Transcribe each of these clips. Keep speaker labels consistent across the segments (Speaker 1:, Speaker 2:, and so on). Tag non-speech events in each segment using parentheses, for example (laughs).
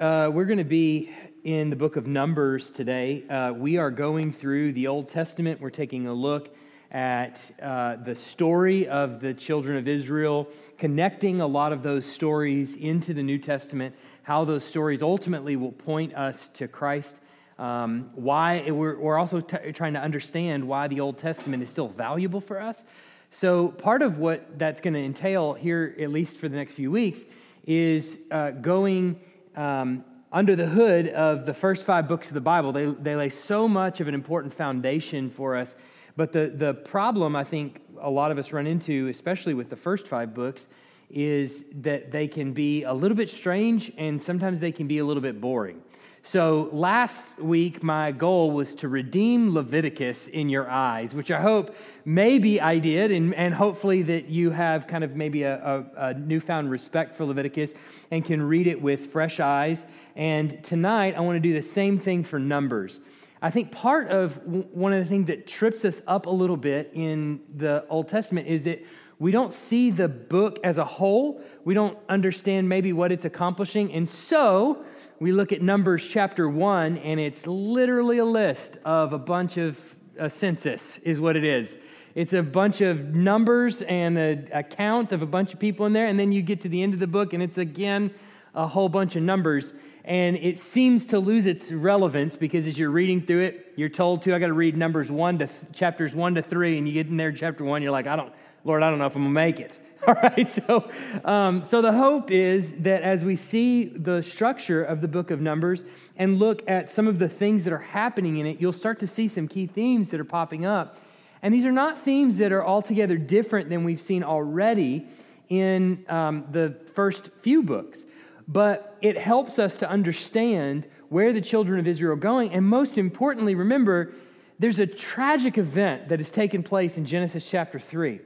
Speaker 1: uh, we're going to be in the book of Numbers today. Uh, we are going through the Old Testament. We're taking a look at uh, the story of the children of Israel, connecting a lot of those stories into the New Testament, how those stories ultimately will point us to Christ. Um, why we're, we're also t- trying to understand why the Old Testament is still valuable for us. So, part of what that's going to entail here, at least for the next few weeks, is uh, going um, under the hood of the first five books of the Bible. They, they lay so much of an important foundation for us. But the, the problem I think a lot of us run into, especially with the first five books, is that they can be a little bit strange and sometimes they can be a little bit boring. So last week, my goal was to redeem Leviticus in your eyes, which I hope maybe I did, and, and hopefully that you have kind of maybe a, a, a newfound respect for Leviticus and can read it with fresh eyes. And tonight, I want to do the same thing for Numbers. I think part of one of the things that trips us up a little bit in the Old Testament is that we don't see the book as a whole. We don't understand maybe what it's accomplishing. And so, we look at Numbers chapter 1, and it's literally a list of a bunch of a census, is what it is. It's a bunch of numbers and a, a count of a bunch of people in there, and then you get to the end of the book, and it's again a whole bunch of numbers. And it seems to lose its relevance because as you're reading through it, you're told to, I got to read numbers 1 to th- chapters 1 to 3, and you get in there, chapter 1, you're like, I don't, Lord, I don't know if I'm going to make it. (laughs) All right, so, um, so the hope is that as we see the structure of the book of Numbers and look at some of the things that are happening in it, you'll start to see some key themes that are popping up. And these are not themes that are altogether different than we've seen already in um, the first few books, but it helps us to understand where the children of Israel are going. And most importantly, remember, there's a tragic event that has taken place in Genesis chapter 3.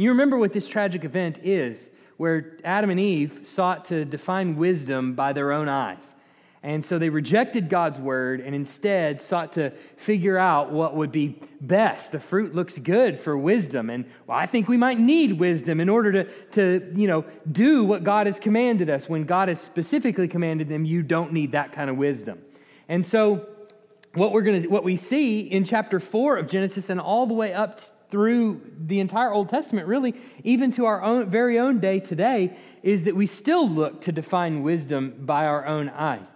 Speaker 1: You remember what this tragic event is, where Adam and Eve sought to define wisdom by their own eyes. And so they rejected God's word and instead sought to figure out what would be best. The fruit looks good for wisdom. And well, I think we might need wisdom in order to, to you know, do what God has commanded us. When God has specifically commanded them, you don't need that kind of wisdom. And so what we're to what we see in chapter 4 of Genesis and all the way up through the entire Old Testament, really, even to our own, very own day today, is that we still look to define wisdom by our own eyes.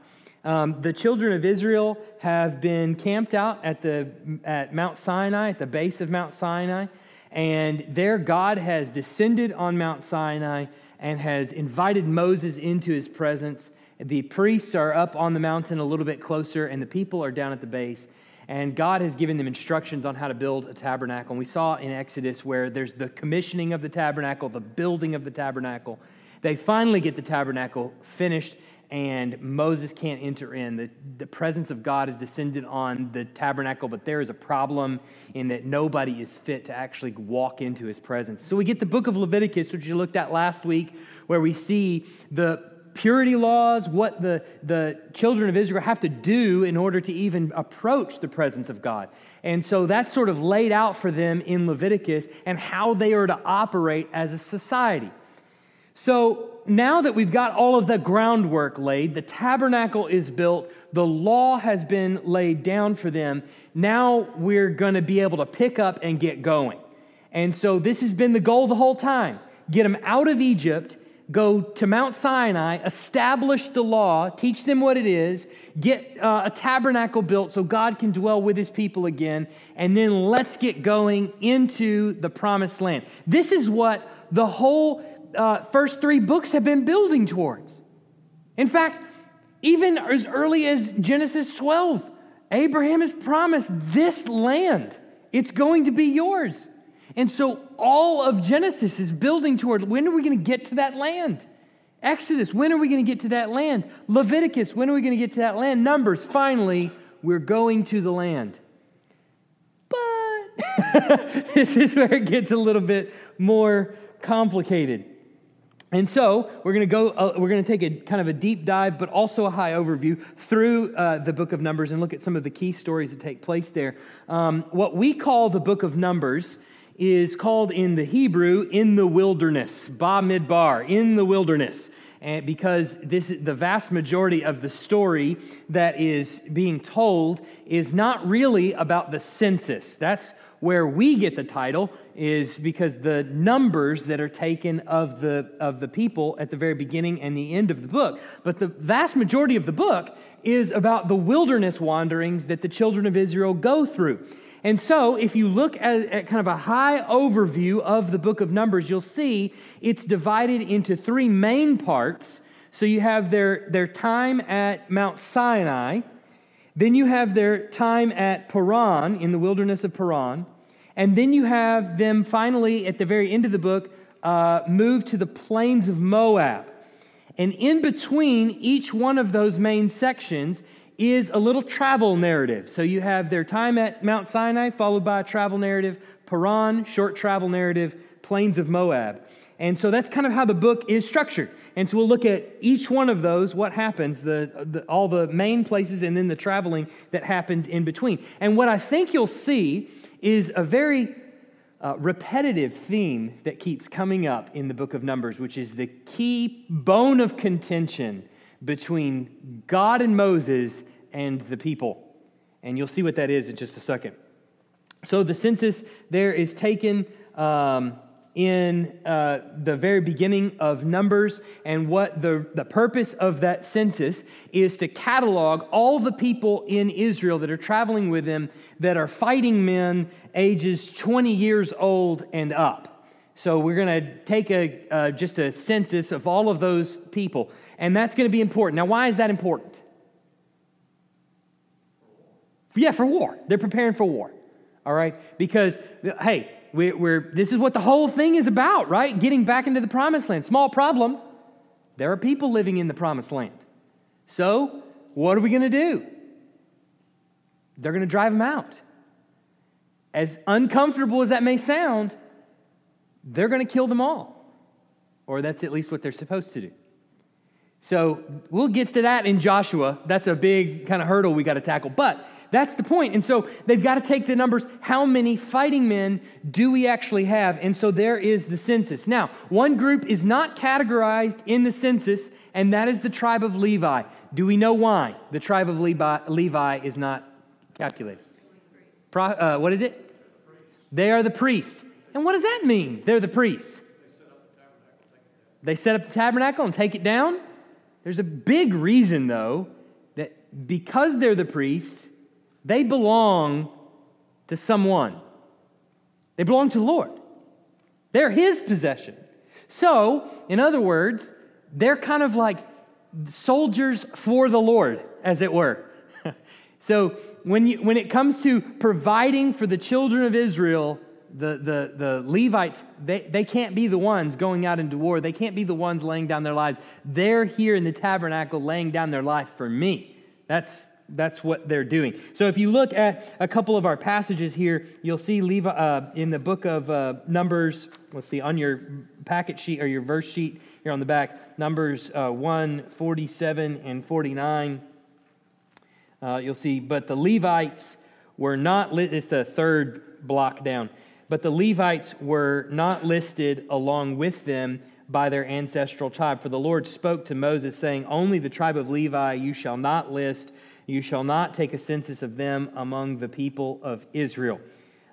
Speaker 1: Um, the children of Israel have been camped out at, the, at Mount Sinai, at the base of Mount Sinai, and there God has descended on Mount Sinai and has invited Moses into his presence. The priests are up on the mountain a little bit closer, and the people are down at the base. And God has given them instructions on how to build a tabernacle. And we saw in Exodus where there's the commissioning of the tabernacle, the building of the tabernacle. They finally get the tabernacle finished, and Moses can't enter in. The, the presence of God is descended on the tabernacle, but there is a problem in that nobody is fit to actually walk into his presence. So we get the book of Leviticus, which you looked at last week, where we see the purity laws, what the, the children of Israel have to do in order to even approach the presence of God. And so that's sort of laid out for them in Leviticus and how they are to operate as a society. So now that we've got all of the groundwork laid, the tabernacle is built, the law has been laid down for them, now we're going to be able to pick up and get going. And so this has been the goal the whole time get them out of Egypt go to Mount Sinai, establish the law, teach them what it is, get uh, a tabernacle built so God can dwell with his people again, and then let's get going into the promised land. This is what the whole uh, first three books have been building towards. In fact, even as early as Genesis 12, Abraham has promised this land. It's going to be yours. And so all of Genesis is building toward when are we going to get to that land? Exodus, when are we going to get to that land? Leviticus, when are we going to get to that land? Numbers, finally, we're going to the land. But (laughs) this is where it gets a little bit more complicated. And so we're going to go, uh, we're going to take a kind of a deep dive, but also a high overview through uh, the book of Numbers and look at some of the key stories that take place there. Um, what we call the book of Numbers is called in the Hebrew, in the wilderness, Ba Midbar, in the wilderness. and because this the vast majority of the story that is being told is not really about the census. That's where we get the title is because the numbers that are taken of the of the people at the very beginning and the end of the book. But the vast majority of the book is about the wilderness wanderings that the children of Israel go through. And so, if you look at, at, kind of a high overview of the book of Numbers, you'll see it's divided into three main parts. So, you have their, their time at Mount Sinai, then you have their time at Paran, in the wilderness of Paran, and then you have them finally, at the very end of the book, uh, move to the plains of Moab. And in between each one of those main sections is a little travel narrative. So you have their time at Mount Sinai, followed by a travel narrative, Paran, short travel narrative, plains of Moab. And so that's kind of how the book is structured. And so we'll look at each one of those, what happens, the, the, all the main places, and then the traveling that happens in between. And what I think you'll see is a very uh, repetitive theme that keeps coming up in the book of Numbers, which is the key bone of contention between God and Moses and the people. And you'll see what that is in just a second. So the census there is taken um, in uh, the very beginning of Numbers, and what the, the purpose of that census is to catalog all the people in Israel that are traveling with them that are fighting men ages 20 years old and up. So we're going to take a, uh, just a census of all of those people, and that's going to be important. Now, why is that important? Yeah, for war. They're preparing for war. All right? Because, hey, we're, we're, this is what the whole thing is about, right? Getting back into the promised land. Small problem. There are people living in the promised land. So, what are we going to do? They're going to drive them out. As uncomfortable as that may sound, they're going to kill them all. Or that's at least what they're supposed to do. So we'll get to that in Joshua. That's a big kind of hurdle we got to tackle. But that's the point. And so they've got to take the numbers. How many fighting men do we actually have? And so there is the census. Now, one group is not categorized in the census, and that is the tribe of Levi. Do we know why the tribe of Levi, Levi is not calculated? Pro, uh, what is it? They are the priests. And what does that mean? They're the priests. They set up the tabernacle and take it down. There's a big reason, though, that because they're the priests, they belong to someone. They belong to the Lord. They're His possession. So, in other words, they're kind of like soldiers for the Lord, as it were. (laughs) so, when, you, when it comes to providing for the children of Israel, the, the, the Levites, they, they can't be the ones going out into war. They can't be the ones laying down their lives. They're here in the tabernacle laying down their life for me. That's, that's what they're doing. So if you look at a couple of our passages here, you'll see Levi, uh, in the book of uh, Numbers, let's see, on your packet sheet or your verse sheet here on the back, Numbers uh, 1, 47 and 49. Uh, you'll see, but the Levites were not, it's the third block down, but the Levites were not listed along with them by their ancestral tribe. For the Lord spoke to Moses, saying, Only the tribe of Levi you shall not list you shall not take a census of them among the people of Israel.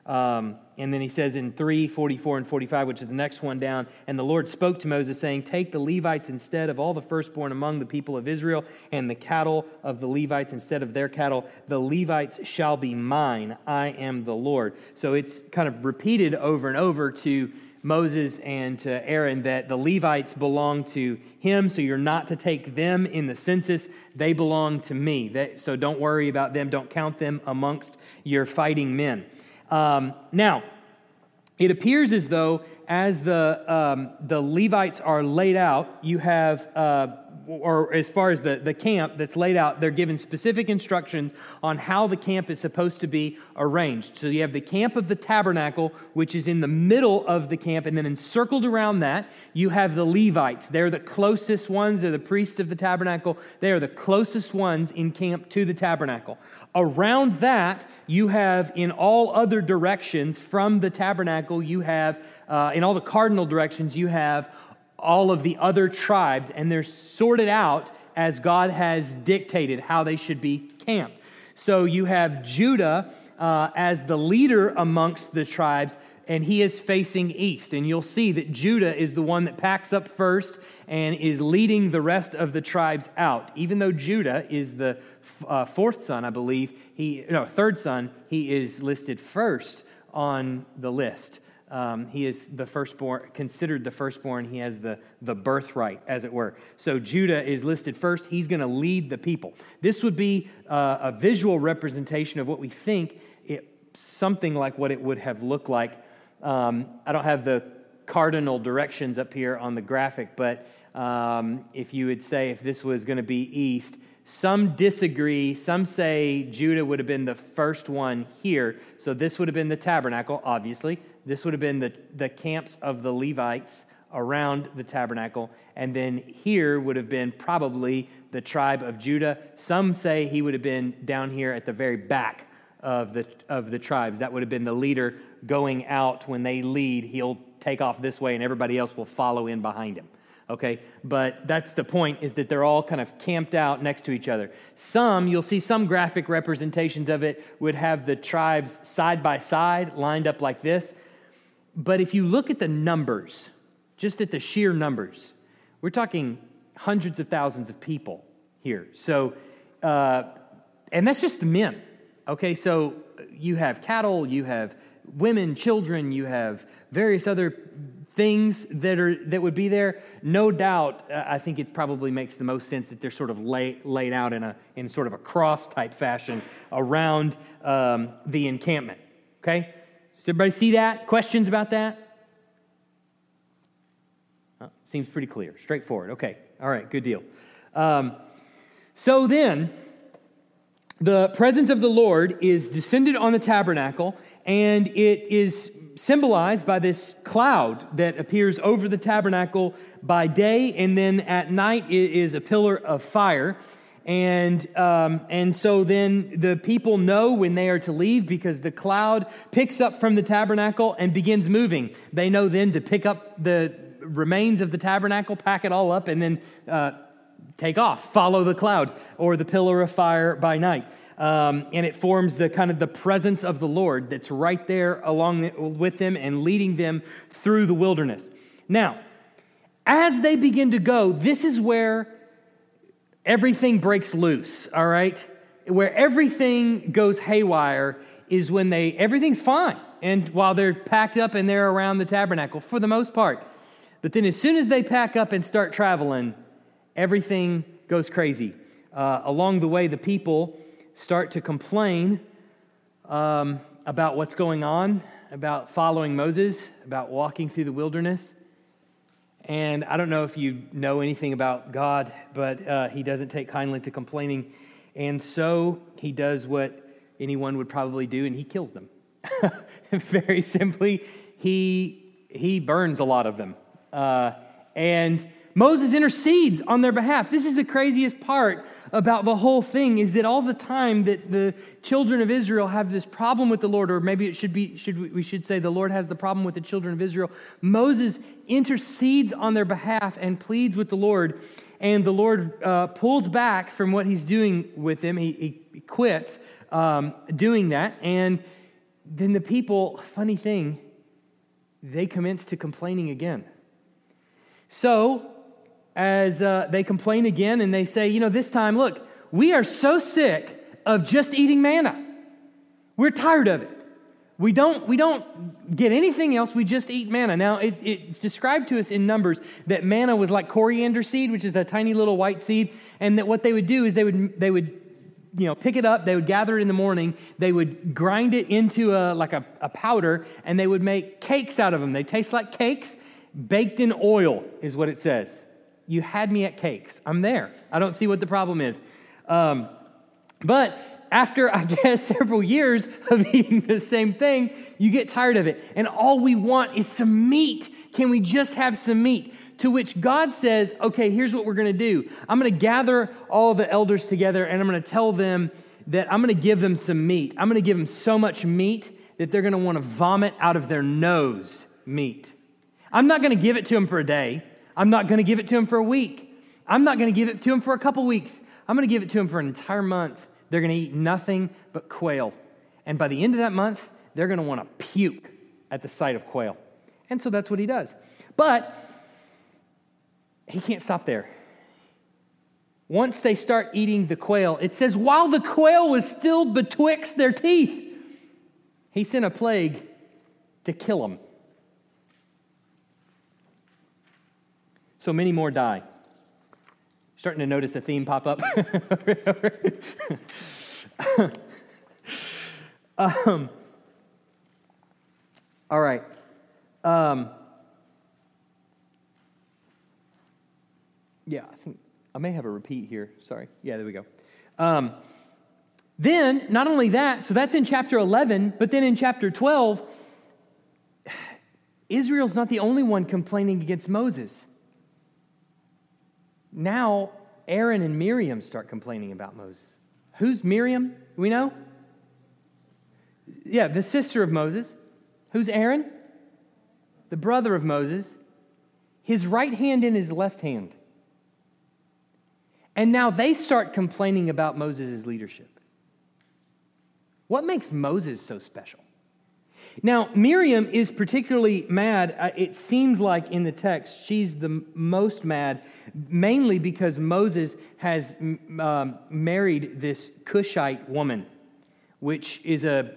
Speaker 1: Um, and then he says in 3 44 and 45, which is the next one down, and the Lord spoke to Moses, saying, Take the Levites instead of all the firstborn among the people of Israel, and the cattle of the Levites instead of their cattle. The Levites shall be mine. I am the Lord. So it's kind of repeated over and over to Moses and to Aaron that the Levites belong to him, so you're not to take them in the census. They belong to me. So don't worry about them. Don't count them amongst your fighting men. Um, now, it appears as though as the, um, the Levites are laid out, you have uh, or as far as the, the camp that's laid out, they're given specific instructions on how the camp is supposed to be arranged. So you have the camp of the tabernacle, which is in the middle of the camp, and then encircled around that, you have the Levites. They're the closest ones, they're the priests of the tabernacle. They are the closest ones in camp to the tabernacle. Around that, you have in all other directions from the tabernacle, you have, uh, in all the cardinal directions, you have all of the other tribes, and they're sorted out as God has dictated how they should be camped. So you have Judah uh, as the leader amongst the tribes, and he is facing east. And you'll see that Judah is the one that packs up first and is leading the rest of the tribes out. Even though Judah is the uh, fourth son, I believe, he, no, third son, he is listed first on the list. Um, he is the firstborn, considered the firstborn. He has the, the birthright, as it were. So Judah is listed first. He's going to lead the people. This would be uh, a visual representation of what we think it, something like what it would have looked like. Um, I don't have the cardinal directions up here on the graphic, but um, if you would say if this was going to be east, some disagree. Some say Judah would have been the first one here. So this would have been the tabernacle, obviously. This would have been the, the camps of the Levites around the tabernacle. And then here would have been probably the tribe of Judah. Some say he would have been down here at the very back of the, of the tribes. That would have been the leader going out. When they lead, he'll take off this way and everybody else will follow in behind him. Okay, but that's the point is that they're all kind of camped out next to each other. Some, you'll see some graphic representations of it would have the tribes side by side lined up like this. But if you look at the numbers, just at the sheer numbers, we're talking hundreds of thousands of people here. So, uh, and that's just the men. Okay, so you have cattle, you have women, children, you have various other things that are that would be there. No doubt, uh, I think it probably makes the most sense that they're sort of lay, laid out in a in sort of a cross type fashion around um, the encampment. Okay, does everybody see that? Questions about that? Oh, seems pretty clear, straightforward. Okay, all right, good deal. Um, so then, the presence of the Lord is descended on the tabernacle, and it is symbolized by this cloud that appears over the tabernacle by day, and then at night it is a pillar of fire. And, um, and so then the people know when they are to leave because the cloud picks up from the tabernacle and begins moving. They know then to pick up the remains of the tabernacle, pack it all up, and then uh, take off, follow the cloud or the pillar of fire by night. Um, and it forms the kind of the presence of the Lord that's right there along with them and leading them through the wilderness. Now, as they begin to go, this is where everything breaks loose, all right? Where everything goes haywire is when they, everything's fine. And while they're packed up and they're around the tabernacle for the most part. But then as soon as they pack up and start traveling, everything goes crazy. Uh, along the way, the people start to complain um, about what's going on, about following Moses, about walking through the wilderness. And I don't know if you know anything about God, but uh, he doesn't take kindly to complaining. And so he does what anyone would probably do, and he kills them. (laughs) Very simply, he, he burns a lot of them. Uh, and Moses intercedes on their behalf. This is the craziest part about the whole thing is that all the time that the children of Israel have this problem with the Lord, or maybe it should be, should we should say the Lord has the problem with the children of Israel. Moses intercedes on their behalf and pleads with the Lord, and the Lord uh, pulls back from what he's doing with them. He, he quits um, doing that, and then the people, funny thing, they commence to complaining again. So as uh, they complain again and they say, you know, this time, look, we are so sick of just eating manna. We're tired of it. We don't, we don't get anything else, we just eat manna. Now, it, it's described to us in Numbers that manna was like coriander seed, which is a tiny little white seed, and that what they would do is they would, they would you know, pick it up, they would gather it in the morning, they would grind it into a, like a, a powder, and they would make cakes out of them. They taste like cakes, baked in oil, is what it says. You had me at cakes. I'm there. I don't see what the problem is. Um, but after, I (laughs) guess, several years of (laughs) eating the same thing, you get tired of it. And all we want is some meat. Can we just have some meat? To which God says, okay, here's what we're going to do. I'm going to gather all the elders together and I'm going to tell them that I'm going to give them some meat. I'm going to give them so much meat that they're going to want to vomit out of their nose meat. I'm not going to give it to them for a day. I'm not going to give it to him for a week. I'm not going to give it to him for a couple weeks. I'm going to give it to him for an entire month. They're going to eat nothing but quail. And by the end of that month, they're going to want to puke at the sight of quail. And so that's what he does. But he can't stop there. Once they start eating the quail, it says, while the quail was still betwixt their teeth, he sent a plague to kill them. So many more die. Starting to notice a theme pop up. (laughs) um, all right. Um, yeah, I think I may have a repeat here. Sorry. Yeah, there we go. Um, then, not only that, so that's in chapter 11, but then in chapter 12, (sighs) Israel's not the only one complaining against Moses. Now, Aaron and Miriam start complaining about Moses. Who's Miriam? We know? Yeah, the sister of Moses. Who's Aaron? The brother of Moses. His right hand in his left hand. And now they start complaining about Moses' leadership. What makes Moses so special? Now, Miriam is particularly mad. Uh, it seems like in the text, she's the most mad, mainly because Moses has um, married this Cushite woman, which is a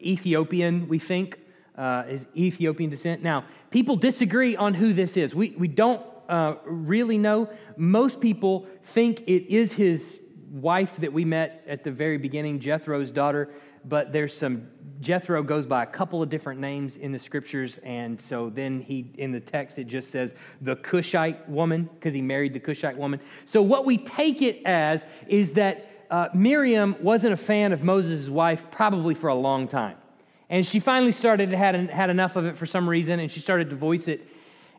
Speaker 1: Ethiopian, we think, uh, is Ethiopian descent. Now, people disagree on who this is. We, we don't uh, really know. Most people think it is his wife that we met at the very beginning, Jethro's daughter, but there's some, Jethro goes by a couple of different names in the scriptures, and so then he, in the text, it just says the Cushite woman, because he married the Cushite woman. So what we take it as is that uh, Miriam wasn't a fan of Moses' wife probably for a long time. And she finally started, had, had enough of it for some reason, and she started to voice it.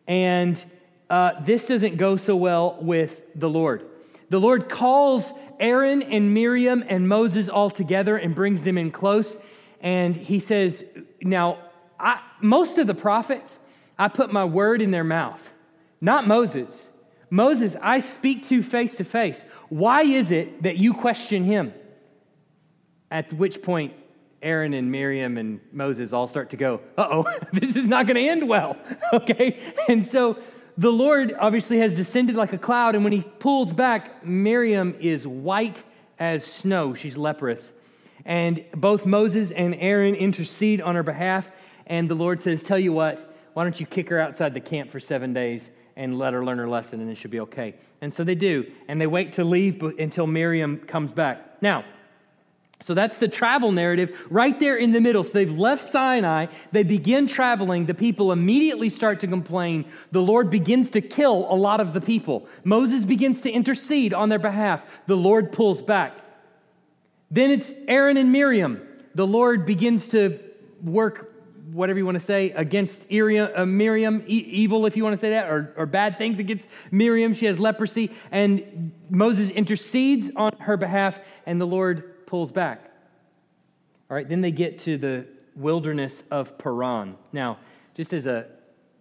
Speaker 1: And uh, this doesn't go so well with the Lord. The Lord calls Aaron and Miriam and Moses all together and brings them in close. And he says, Now, I, most of the prophets, I put my word in their mouth, not Moses. Moses, I speak to face to face. Why is it that you question him? At which point, Aaron and Miriam and Moses all start to go, uh oh, (laughs) this is not going to end well. (laughs) okay? And so the Lord obviously has descended like a cloud, and when he pulls back, Miriam is white as snow. She's leprous. And both Moses and Aaron intercede on her behalf, and the Lord says, Tell you what, why don't you kick her outside the camp for seven days and let her learn her lesson, and it should be okay. And so they do, and they wait to leave until Miriam comes back. Now, so that's the travel narrative right there in the middle. So they've left Sinai, they begin traveling, the people immediately start to complain. The Lord begins to kill a lot of the people. Moses begins to intercede on their behalf. The Lord pulls back. Then it's Aaron and Miriam. The Lord begins to work, whatever you want to say, against uh, Miriam, evil, if you want to say that, or, or bad things against Miriam. She has leprosy, and Moses intercedes on her behalf, and the Lord pulls back. All right, then they get to the wilderness of Paran. Now, just as a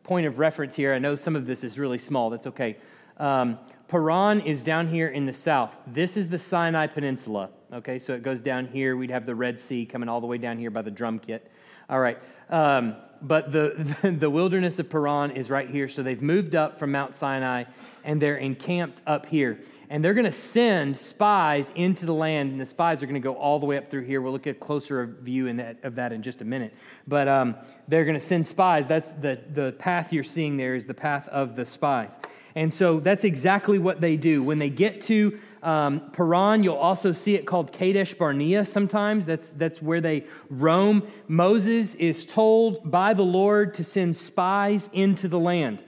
Speaker 1: point of reference here, I know some of this is really small, that's okay. Um, Paran is down here in the south. This is the Sinai Peninsula. Okay, so it goes down here. We'd have the Red Sea coming all the way down here by the drum kit. All right. Um, but the, the, (laughs) the wilderness of Paran is right here. So they've moved up from Mount Sinai and they're encamped up here and they're going to send spies into the land, and the spies are going to go all the way up through here. We'll look at a closer view that, of that in just a minute. But um, they're going to send spies. That's the, the path you're seeing there is the path of the spies. And so that's exactly what they do. When they get to um, Paran, you'll also see it called Kadesh Barnea sometimes. That's, that's where they roam. Moses is told by the Lord to send spies into the land.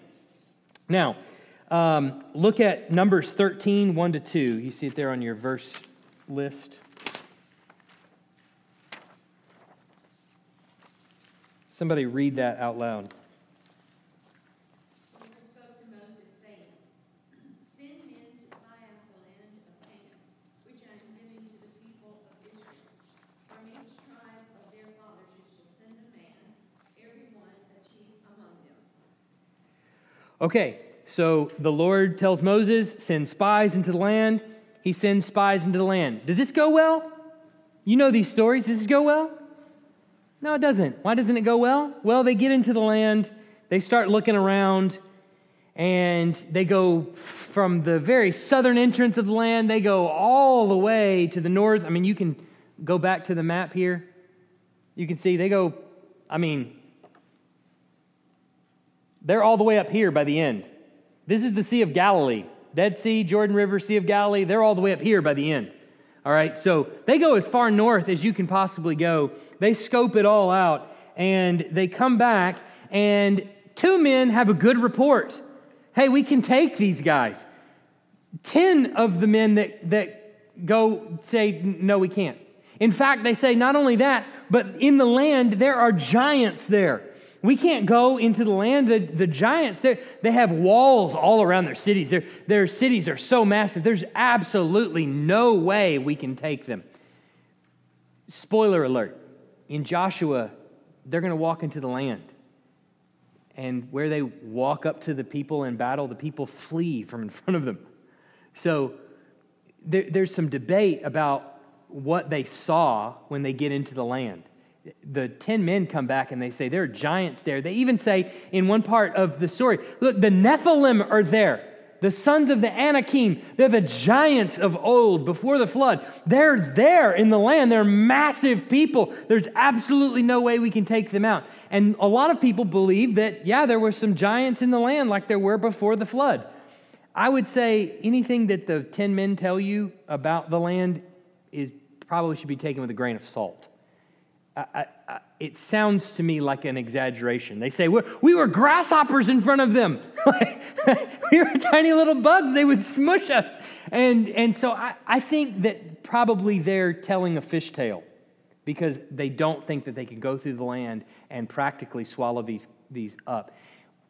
Speaker 1: Now, um, look at Numbers 13, 1 to 2. You see it there on your verse list. Somebody read that out loud. Okay, so the Lord tells Moses, send spies into the land. He sends spies into the land. Does this go well? You know these stories. Does this go well? No, it doesn't. Why doesn't it go well? Well, they get into the land, they start looking around, and they go from the very southern entrance of the land, they go all the way to the north. I mean, you can go back to the map here. You can see they go, I mean, they're all the way up here by the end. This is the Sea of Galilee. Dead Sea, Jordan River, Sea of Galilee, they're all the way up here by the end. All right, so they go as far north as you can possibly go. They scope it all out and they come back, and two men have a good report. Hey, we can take these guys. Ten of the men that, that go say, no, we can't. In fact, they say not only that, but in the land there are giants there. We can't go into the land. The, the giants, they have walls all around their cities. Their, their cities are so massive. There's absolutely no way we can take them. Spoiler alert in Joshua, they're going to walk into the land. And where they walk up to the people in battle, the people flee from in front of them. So there, there's some debate about what they saw when they get into the land the 10 men come back and they say there are giants there. They even say in one part of the story, look, the Nephilim are there. The sons of the Anakim, they're the giants of old before the flood. They're there in the land. They're massive people. There's absolutely no way we can take them out. And a lot of people believe that, yeah, there were some giants in the land like there were before the flood. I would say anything that the 10 men tell you about the land is probably should be taken with a grain of salt. It sounds to me like an exaggeration. They say, We were grasshoppers in front of them. (laughs) we were tiny little bugs. They would smush us. And, and so I, I think that probably they're telling a fish tale because they don't think that they can go through the land and practically swallow these, these up.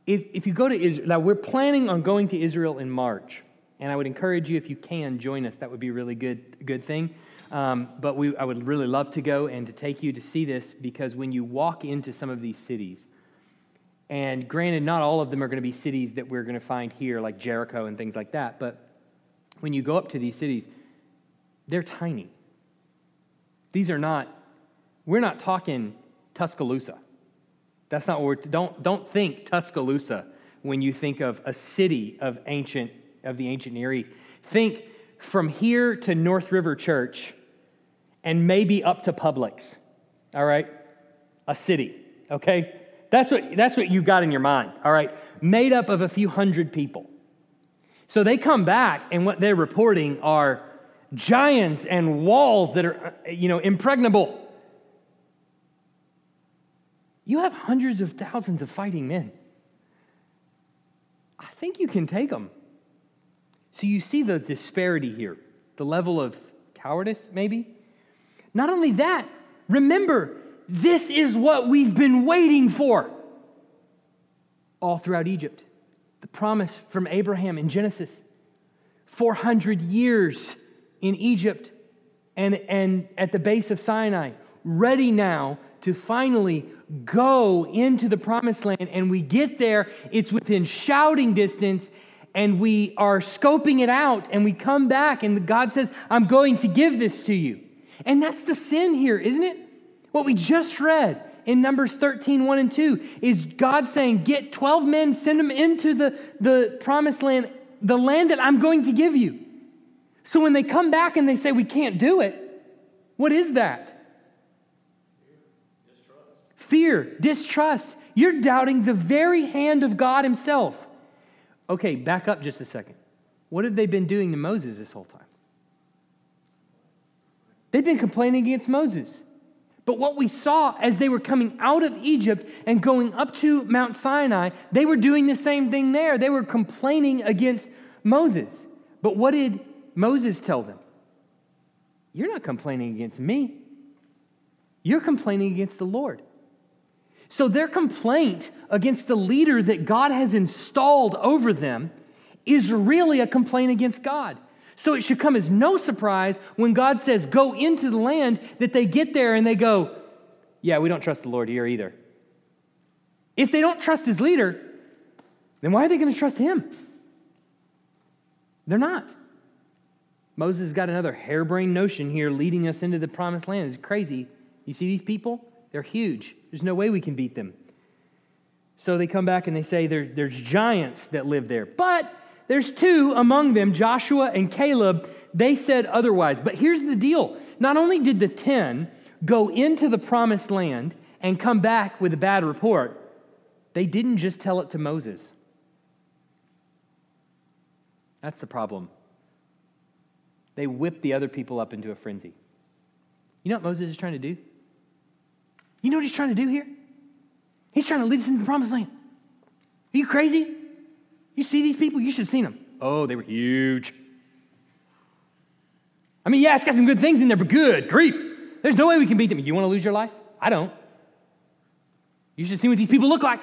Speaker 1: If, if you go to Israel, now we're planning on going to Israel in March. And I would encourage you, if you can, join us. That would be a really good, good thing. Um, but we, I would really love to go and to take you to see this because when you walk into some of these cities, and granted, not all of them are going to be cities that we're going to find here, like Jericho and things like that, but when you go up to these cities, they're tiny. These are not, we're not talking Tuscaloosa. That's not what we're, don't, don't think Tuscaloosa when you think of a city of ancient, of the ancient Near East. Think from here to North River Church and maybe up to Publix, all right? A city, okay? That's what, that's what you've got in your mind, all right? Made up of a few hundred people. So they come back, and what they're reporting are giants and walls that are, uh, you know, impregnable. You have hundreds of thousands of fighting men. I think you can take them. So you see the disparity here, the level of cowardice, maybe. Not only that, remember, this is what we've been waiting for all throughout Egypt. The promise from Abraham in Genesis 400 years in Egypt and, and at the base of Sinai, ready now to finally go into the promised land. And we get there, it's within shouting distance, and we are scoping it out and we come back and God says, I'm going to give this to you. And that's the sin here, isn't it? What we just read in Numbers 13, 1 and 2 is God saying, Get 12 men, send them into the, the promised land, the land that I'm going to give you. So when they come back and they say, We can't do it, what is that? Fear, distrust. You're doubting the very hand of God Himself. Okay, back up just a second. What have they been doing to Moses this whole time? They've been complaining against Moses. But what we saw as they were coming out of Egypt and going up to Mount Sinai, they were doing the same thing there. They were complaining against Moses. But what did Moses tell them? You're not complaining against me, you're complaining against the Lord. So their complaint against the leader that God has installed over them is really a complaint against God. So it should come as no surprise when God says, Go into the land, that they get there and they go, Yeah, we don't trust the Lord here either. If they don't trust his leader, then why are they going to trust him? They're not. Moses got another harebrained notion here leading us into the promised land. It's crazy. You see these people? They're huge. There's no way we can beat them. So they come back and they say there, there's giants that live there. But there's two among them, Joshua and Caleb. They said otherwise. But here's the deal not only did the 10 go into the promised land and come back with a bad report, they didn't just tell it to Moses. That's the problem. They whipped the other people up into a frenzy. You know what Moses is trying to do? You know what he's trying to do here? He's trying to lead us into the promised land. Are you crazy? You see these people? You should have seen them. Oh, they were huge. I mean, yeah, it's got some good things in there, but good grief. There's no way we can beat them. You want to lose your life? I don't. You should see what these people look like.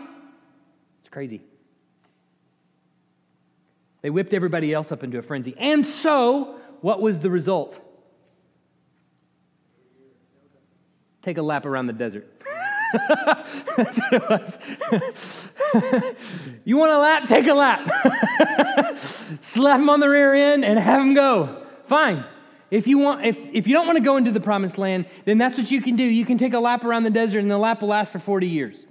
Speaker 1: It's crazy. They whipped everybody else up into a frenzy. And so, what was the result? Take a lap around the desert. (laughs) That's what it was. (laughs) you want a lap? Take a lap. (laughs) Slap them on the rear end and have them go. Fine. If you, want, if, if you don't want to go into the promised land, then that's what you can do. You can take a lap around the desert, and the lap will last for 40 years.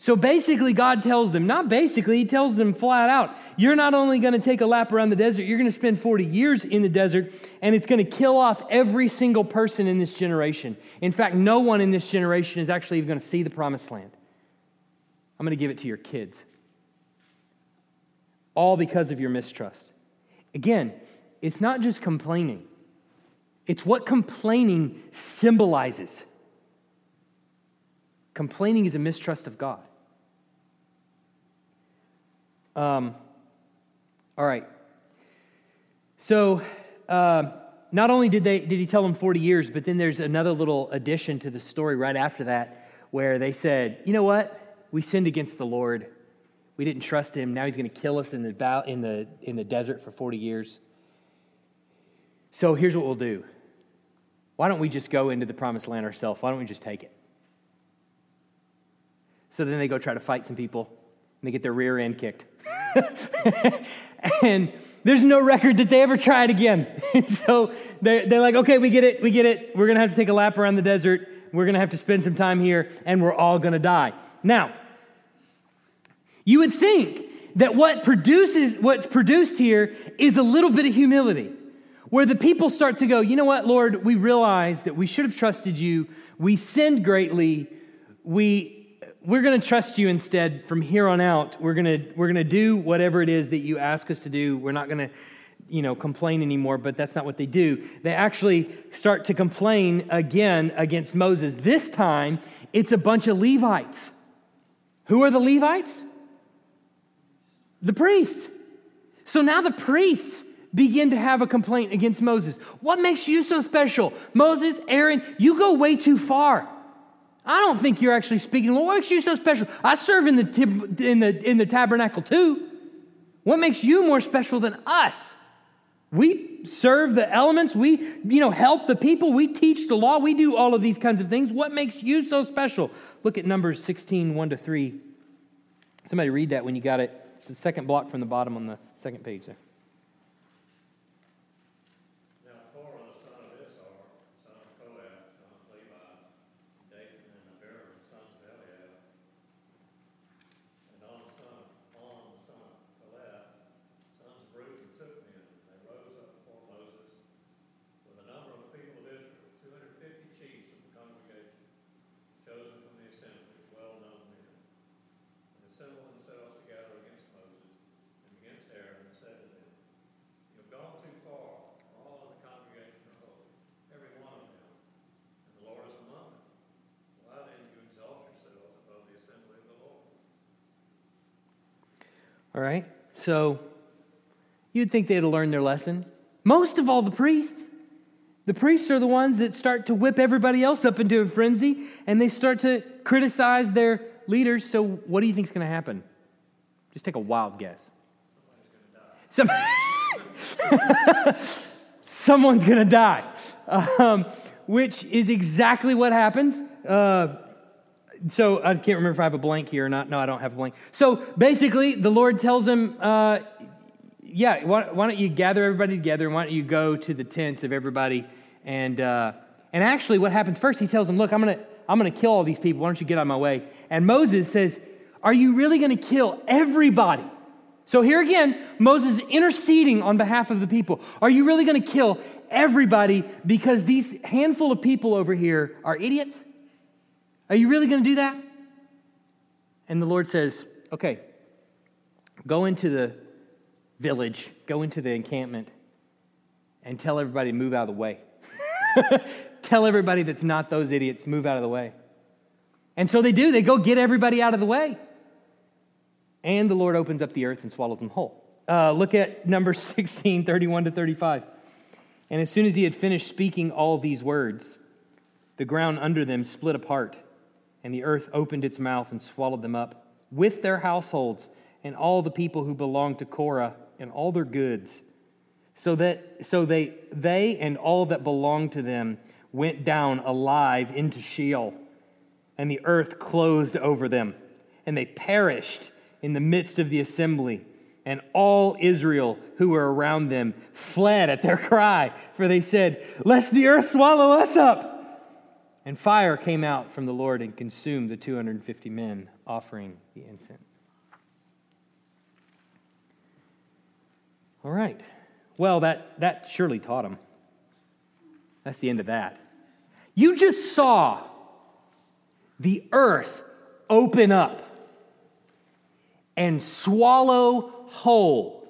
Speaker 1: So basically, God tells them, not basically, He tells them flat out, you're not only going to take a lap around the desert, you're going to spend 40 years in the desert, and it's going to kill off every single person in this generation. In fact, no one in this generation is actually even going to see the promised land. I'm going to give it to your kids. All because of your mistrust. Again, it's not just complaining, it's what complaining symbolizes. Complaining is a mistrust of God. Um, all right. So, uh, not only did, they, did he tell them 40 years, but then there's another little addition to the story right after that where they said, you know what? We sinned against the Lord. We didn't trust him. Now he's going to kill us in the, in, the, in the desert for 40 years. So here's what we'll do. Why don't we just go into the promised land ourselves? Why don't we just take it? So then they go try to fight some people, and they get their rear end kicked. (laughs) and there's no record that they ever tried again. (laughs) so they're, they're like, okay, we get it, we get it. We're going to have to take a lap around the desert. We're going to have to spend some time here, and we're all going to die. Now, you would think that what produces what's produced here is a little bit of humility where the people start to go you know what lord we realize that we should have trusted you we sinned greatly we we're going to trust you instead from here on out. We're going to we're going to do whatever it is that you ask us to do. We're not going to you know complain anymore, but that's not what they do. They actually start to complain again against Moses. This time, it's a bunch of Levites. Who are the Levites? The priests. So now the priests begin to have a complaint against Moses. What makes you so special? Moses, Aaron, you go way too far. I don't think you're actually speaking. Lord, What makes you so special? I serve in the, in the, in the tabernacle too. What makes you more special than us? We serve the elements. We, you know, help the people. We teach the law. We do all of these kinds of things. What makes you so special? Look at Numbers 16, 1 to 3. Somebody read that when you got it. It's the second block from the bottom on the second page there. All right? So you'd think they'd have learned their lesson. Most of all, the priests. The priests are the ones that start to whip everybody else up into a frenzy and they start to criticize their leaders. So, what do you think is going to happen? Just take a wild guess. Some, (laughs) someone's going to die, um, which is exactly what happens. Uh, so I can't remember if I have a blank here or not. No, I don't have a blank. So basically, the Lord tells him, uh, yeah, why, why, don't you gather everybody together and why don't you go to the tents of everybody? And, uh, and actually, what happens first, he tells them, Look, I'm going to I'm to kill all these people. Why don't you get out of my way? And Moses says, Are you really going to kill everybody? So here again, Moses interceding on behalf of the people. Are you really going to kill everybody because these handful of people over here are idiots? Are you really going to do that? And the Lord says, Okay, go into the village, go into the encampment, and tell everybody to move out of the way. (laughs) tell everybody that's not those idiots, move out of the way. And so they do. They go get everybody out of the way. And the Lord opens up the earth and swallows them whole. Uh, look at number (laughs) 16, 31 to 35. And as soon as he had finished speaking all these words, the ground under them split apart, and the earth opened its mouth and swallowed them up, with their households and all the people who belonged to Korah and all their goods. So that so they they and all that belonged to them went down alive into Sheol, and the earth closed over them, and they perished in the midst of the assembly. And all Israel who were around them fled at their cry, for they said, Lest the earth swallow us up. And fire came out from the Lord and consumed the 250 men offering the incense. All right. Well, that, that surely taught them. That's the end of that. You just saw the earth open up and swallow whole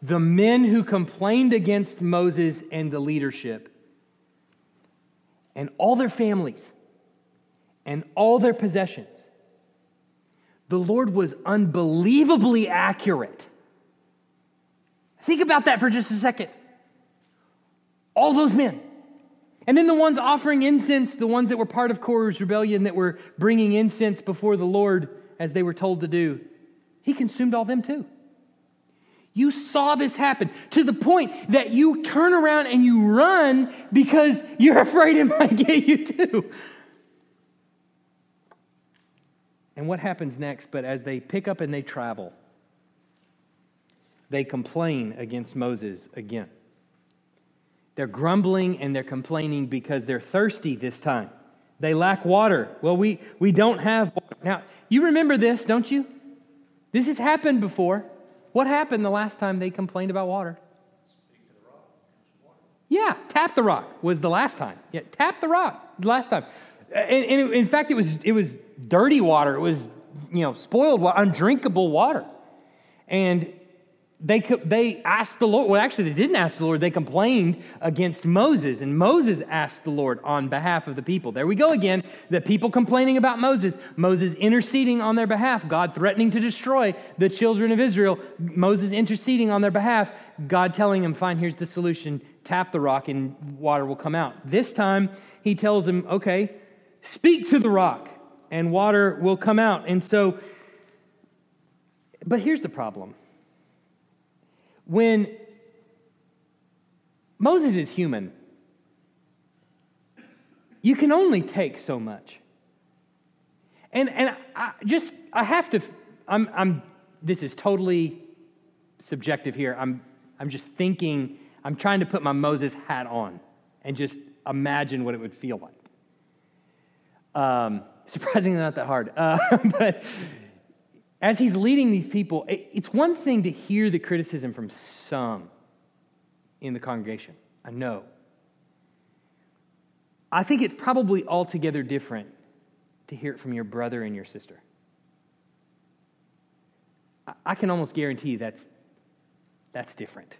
Speaker 1: the men who complained against Moses and the leadership, and all their families, and all their possessions. The Lord was unbelievably accurate. Think about that for just a second. All those men and then the ones offering incense, the ones that were part of Korah's rebellion that were bringing incense before the Lord as they were told to do, he consumed all them too. You saw this happen to the point that you turn around and you run because you're (laughs) afraid it might get you too. And what happens next? But as they pick up and they travel, they complain against Moses again. They're grumbling and they're complaining because they're thirsty this time. They lack water. Well, we, we don't have water. Now, you remember this, don't you? This has happened before. What happened the last time they complained about water? Yeah, tap the rock was the last time. Yeah, tap the rock the last time. And, and in fact, it was, it was dirty water. It was, you know, spoiled water, undrinkable water. And they, they asked the Lord, well, actually, they didn't ask the Lord. They complained against Moses, and Moses asked the Lord on behalf of the people. There we go again. The people complaining about Moses, Moses interceding on their behalf, God threatening to destroy the children of Israel, Moses interceding on their behalf, God telling him, fine, here's the solution tap the rock and water will come out. This time, he tells him, okay, speak to the rock and water will come out. And so, but here's the problem when Moses is human, you can only take so much. And, and I just, I have to, I'm, I'm, this is totally subjective here. I'm, I'm just thinking, I'm trying to put my Moses hat on and just imagine what it would feel like. Um, (laughs) surprisingly, not that hard. Uh, (laughs) but as he's leading these people, it's one thing to hear the criticism from some in the congregation. I know. I think it's probably altogether different to hear it from your brother and your sister. I can almost guarantee that's, that's different.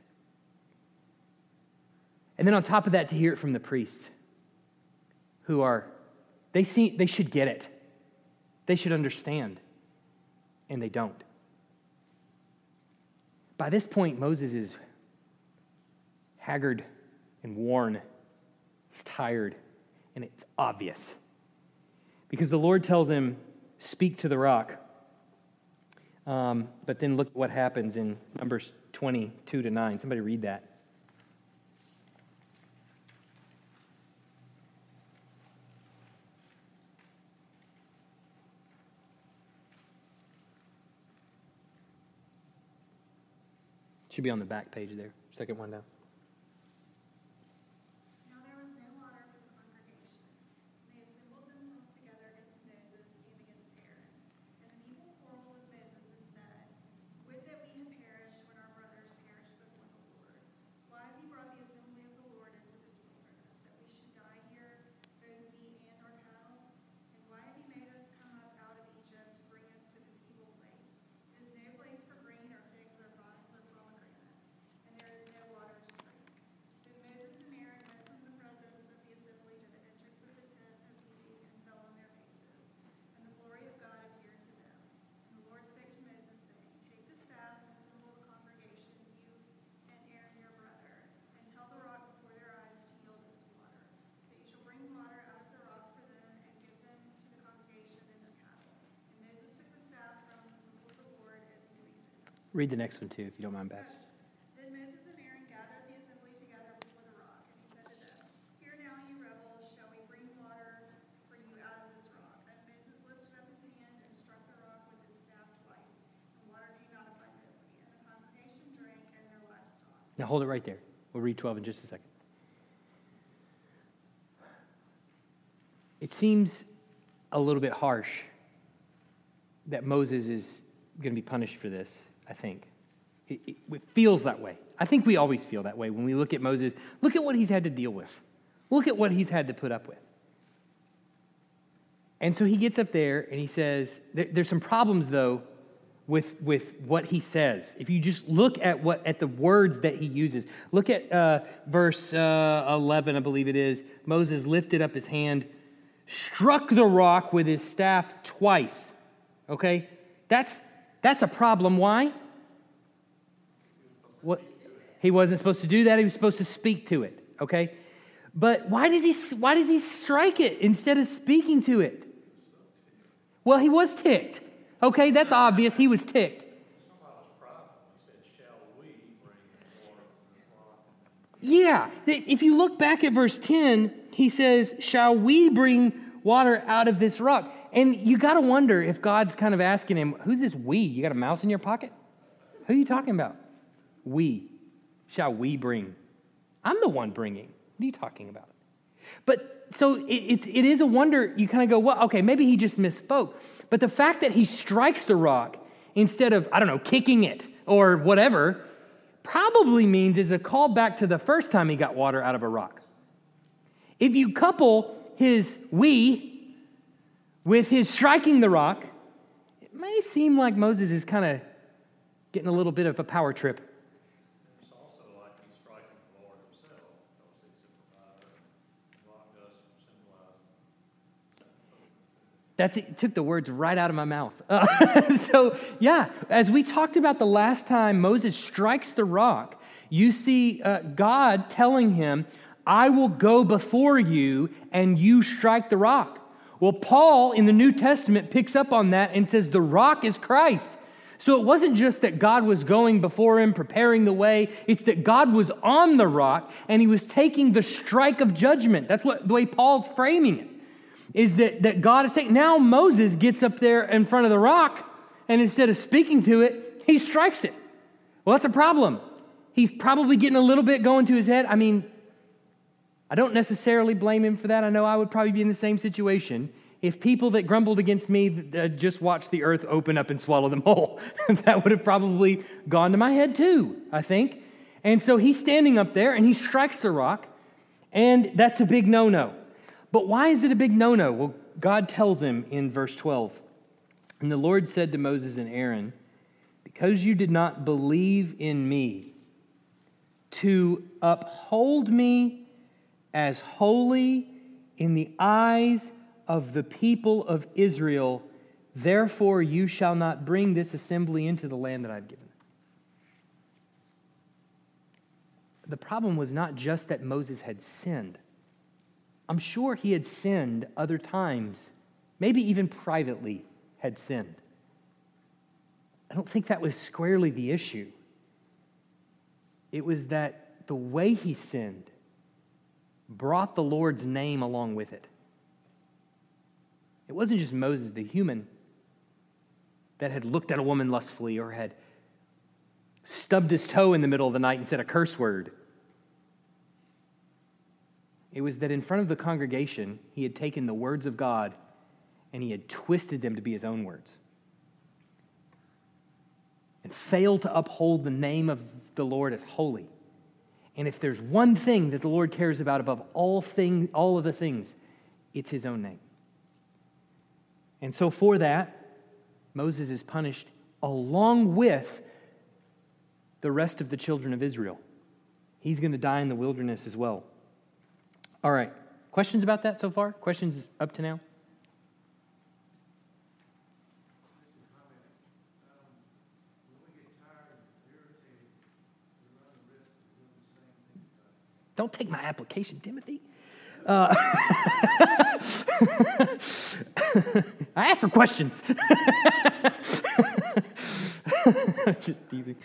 Speaker 1: And then on top of that, to hear it from the priests who are, they, see, they should get it, they should understand and they don't. By this point, Moses is haggard and worn. He's tired, and it's obvious. Because the Lord tells him, Speak to the rock. Um, but then look what happens in Numbers 22 to 9. Somebody read that. Should be on the back page there, second one down. Read the next one too, if you don't mind, Babs.
Speaker 2: Then Moses and Aaron gathered the assembly together before the rock, and he said to them, Hear now, you rebels, shall we bring water for you out of this rock? And Moses lifted up his hand and struck the rock with his staff twice, and water came out abundantly, and the congregation drank and their livestock.
Speaker 1: Now hold it right there. We'll read 12 in just a second. It seems a little bit harsh that Moses is going to be punished for this. I think. It, it, it, feels that way. I think we always feel that way when we look at Moses. Look at what he's had to deal with. Look at what he's had to put up with. And so he gets up there and he says, there, there's some problems though with, with what he says. If you just look at what at the words that he uses, look at uh, verse uh, 11, I believe it is. Moses lifted up his hand, struck the rock with his staff twice. Okay, that's that's a problem. Why? What? He wasn't supposed to do that. He was supposed to speak to it. Okay? But why does he why does he strike it instead of speaking to it? Well, he was ticked. Okay, that's obvious. He was ticked. Yeah, if you look back at verse 10, he says, Shall we bring water out of this rock? And you got to wonder if God's kind of asking him, Who's this we? You got a mouse in your pocket? Who are you talking about? We. Shall we bring? I'm the one bringing. What are you talking about? But so it, it's, it is a wonder. You kind of go, well, okay, maybe he just misspoke. But the fact that he strikes the rock instead of, I don't know, kicking it or whatever, probably means is a call back to the first time he got water out of a rock. If you couple his we with his striking the rock, it may seem like Moses is kind of getting a little bit of a power trip.
Speaker 3: It's also like he's striking the Lord himself,
Speaker 1: That's it took the words right out of my mouth. Uh, (laughs) so, yeah, as we talked about the last time Moses strikes the rock, you see uh, God telling him, I will go before you and you strike the rock. Well, Paul in the New Testament picks up on that and says the rock is Christ. So it wasn't just that God was going before him, preparing the way, it's that God was on the rock and he was taking the strike of judgment. That's what the way Paul's framing it. Is that, that God is saying, now Moses gets up there in front of the rock, and instead of speaking to it, he strikes it. Well, that's a problem. He's probably getting a little bit going to his head. I mean, I don't necessarily blame him for that. I know I would probably be in the same situation if people that grumbled against me uh, just watched the earth open up and swallow them (laughs) whole. that would have probably gone to my head too, I think. And so he's standing up there and he strikes the rock, and that's a big no no. But why is it a big no no? Well, God tells him in verse 12. And the Lord said to Moses and Aaron, Because you did not believe in me to uphold me as holy in the eyes of the people of Israel. Therefore, you shall not bring this assembly into the land that I've given. The problem was not just that Moses had sinned. I'm sure he had sinned other times, maybe even privately had sinned. I don't think that was squarely the issue. It was that the way he sinned brought the Lord's name along with it. It wasn't just Moses, the human, that had looked at a woman lustfully or had stubbed his toe in the middle of the night and said a curse word. It was that in front of the congregation, he had taken the words of God and he had twisted them to be his own words and failed to uphold the name of the Lord as holy. And if there's one thing that the Lord cares about above all things, all of the things, it's his own name. And so for that, Moses is punished along with the rest of the children of Israel. He's going to die in the wilderness as well. All right. Questions about that so far? Questions up to now? Don't take my application, Timothy. Uh, (laughs) I asked for questions. (laughs) Just teasing.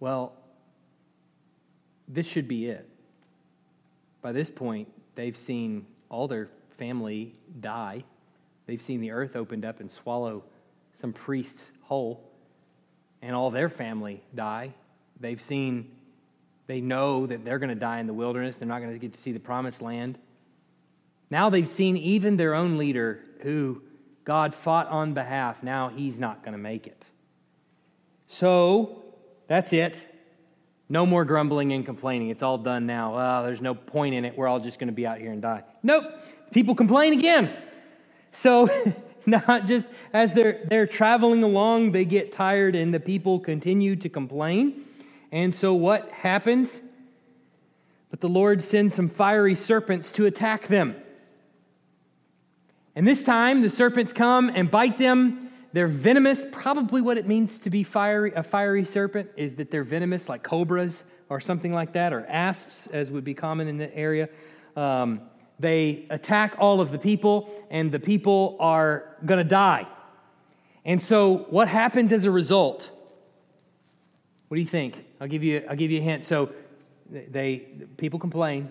Speaker 1: Well, this should be it. By this point, they've seen all their family die. They've seen the earth opened up and swallow some priest whole, and all their family die. They've seen, they know that they're going to die in the wilderness. They're not going to get to see the promised land. Now they've seen even their own leader, who God fought on behalf, now he's not going to make it. So that's it. No more grumbling and complaining. It's all done now. Oh, there's no point in it. We're all just going to be out here and die. Nope. People complain again. So, (laughs) not just as they're, they're traveling along, they get tired and the people continue to complain. And so, what happens? But the Lord sends some fiery serpents to attack them. And this time, the serpents come and bite them. They're venomous. Probably what it means to be fiery, a fiery serpent is that they're venomous, like cobras or something like that, or asps, as would be common in the area. Um, they attack all of the people, and the people are going to die. And so, what happens as a result? What do you think? I'll give you, I'll give you a hint. So, they people complain.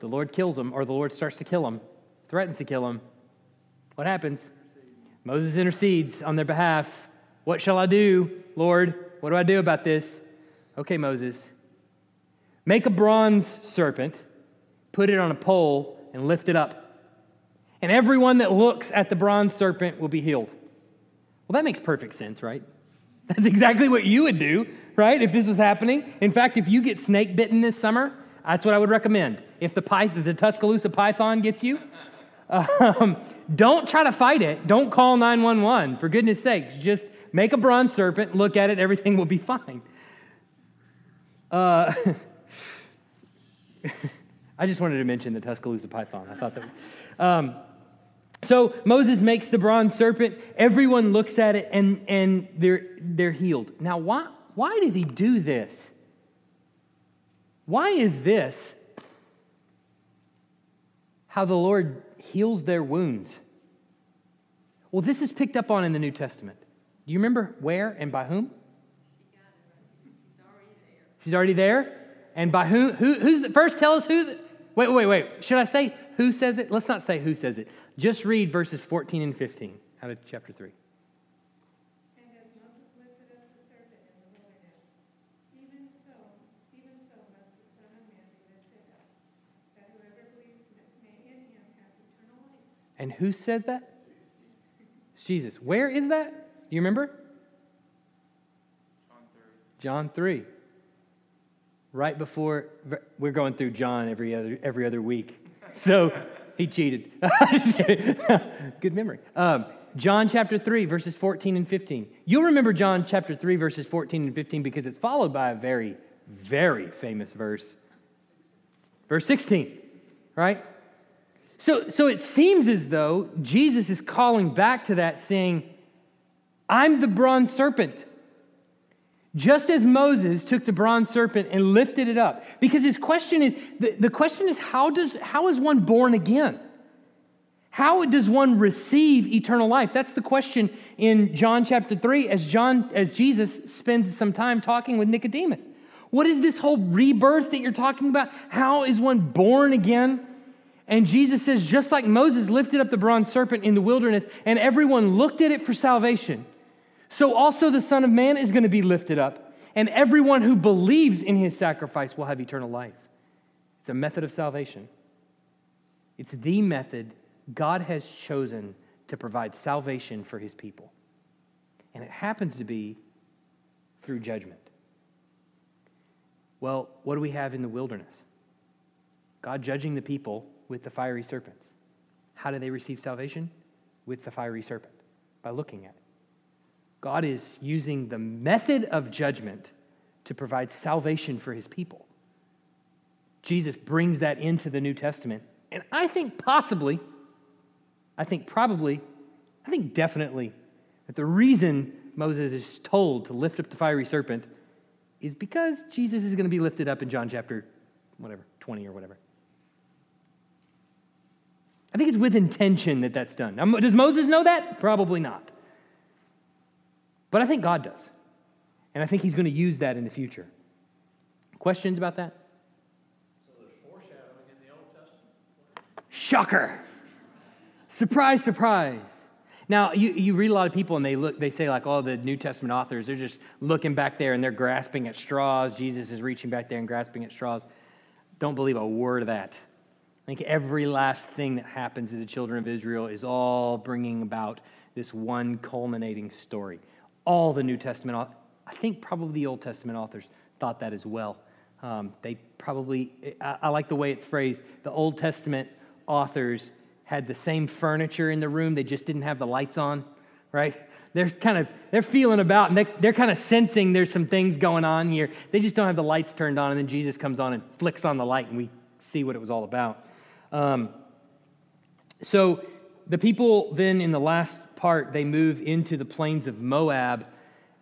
Speaker 1: The Lord kills them, or the Lord starts to kill them, threatens to kill them. What happens? Moses intercedes on their behalf. What shall I do, Lord? What do I do about this? Okay, Moses. Make a bronze serpent put it on a pole, and lift it up. And everyone that looks at the bronze serpent will be healed. Well, that makes perfect sense, right? (laughs) That's exactly what you would do, right? If this was happening. In fact, if you get snake bitten this summer, that's what I would recommend. If the, python, the Tuscaloosa python gets you, um, (laughs) don't try to fight it. Don't call 911, for goodness sake. Just make a bronze serpent, look at it, everything will be (laughs) fine. Uh, I just wanted to mention the Tuscaloosa python. I thought that was. Um, so Moses makes the bronze serpent. Everyone looks at it and, and they're, they're healed. Now, why, why does he do this? Why is this how the Lord heals their wounds? Well, this is picked up on in the New Testament. Do you remember where and by whom? She's already there. She's already there? And by who? who who's the, first? Tell us who. The, Wait, wait, wait. Should I say who says it? Let's not say who says it. Just read verses 14 and 15 out of chapter 3.
Speaker 2: And as Moses lifted up the serpent in the wilderness, even so, even so must the Son of Man be lifted up, that whoever believes may in him have eternal life.
Speaker 1: And who says that? It's Jesus. Where is that? Do you remember? John 3. John 3 right before we're going through John every other every other week. So he cheated. (laughs) Good memory. Um, John chapter 3, verses 14 and 15. You'll remember John chapter 3, verses 14 and 15 because it's followed by a very, very famous verse. Verse 16, right? So, so it seems as though Jesus is calling back to that, saying, I'm the bronze serpent. Just as Moses took the bronze serpent and lifted it up. Because his question is the, the question is how, does, how is one born again? How does one receive eternal life? That's the question in John chapter 3 as John as Jesus spends some time talking with Nicodemus. What is this whole rebirth that you're talking about? How is one born again? And Jesus says, just like Moses lifted up the bronze serpent in the wilderness and everyone looked at it for salvation, so also the Son of Man is going to be lifted up, and everyone who believes in his sacrifice will have eternal life. It's a method of salvation. It's the method God has chosen to provide salvation for his people. And it happens to be through judgment. Well, what do we have in the wilderness? God judging the people with the fiery serpents. How do they receive salvation? With the fiery serpent, by looking at it. God is using the method of judgment to provide salvation for his people. Jesus brings that into the New Testament. And I think possibly, I think probably, I think definitely that the reason Moses is told to lift up the fiery serpent is because Jesus is going to be lifted up in John chapter whatever, 20 or whatever. I think it's with intention that that's done. Now, does Moses know that? Probably not. But I think God does. And I think he's going to use that in the future. Questions about that?
Speaker 3: So there's foreshadowing in the Old Testament?
Speaker 1: Shocker. Surprise, surprise. Now, you, you read a lot of people and they look, they say, like, oh, the New Testament authors, they're just looking back there and they're grasping at straws. Jesus is reaching back there and grasping at straws. Don't believe a word of that. I think every last thing that happens to the children of Israel is all bringing about this one culminating story all the New Testament, I think probably the Old Testament authors thought that as well. Um, they probably, I, I like the way it's phrased. The Old Testament authors had the same furniture in the room, they just didn't have the lights on, right? They're kind of, they're feeling about and they, they're kind of sensing there's some things going on here. They just don't have the lights turned on, and then Jesus comes on and flicks on the light, and we see what it was all about. Um, so the people then in the last part, they move into the plains of Moab.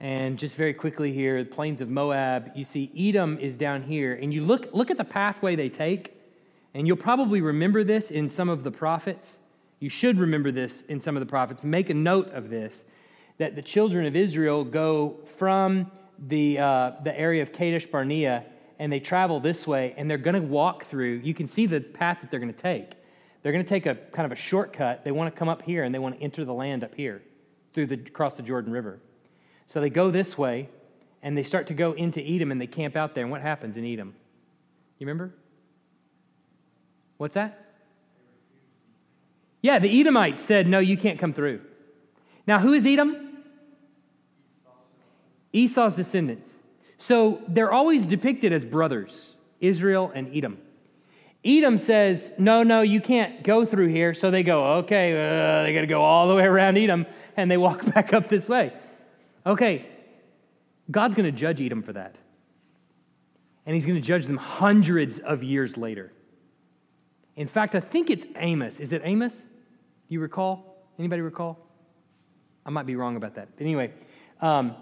Speaker 1: And just very quickly here, the plains of Moab, you see Edom is down here. And you look, look at the pathway they take, and you'll probably remember this in some of the prophets. You should remember this in some of the prophets. Make a note of this that the children of Israel go from the, uh, the area of Kadesh Barnea and they travel this way, and they're going to walk through. You can see the path that they're going to take. They're going to take a kind of a shortcut. They want to come up here and they want to enter the land up here through the across the Jordan River. So they go this way and they start to go into Edom and they camp out there. And what happens in Edom? You remember? What's that? Yeah, the Edomites said, No, you can't come through. Now, who is Edom? Esau's descendants. So they're always depicted as brothers Israel and Edom. Edom says, No, no, you can't go through here. So they go, Okay, uh, they got to go all the way around Edom, and they walk (laughs) back up this way. Okay, God's going to judge Edom for that. And he's going to judge them hundreds of years later. In fact, I think it's Amos. Is it Amos? Do you recall? Anybody recall? I might be wrong about that. But anyway, um,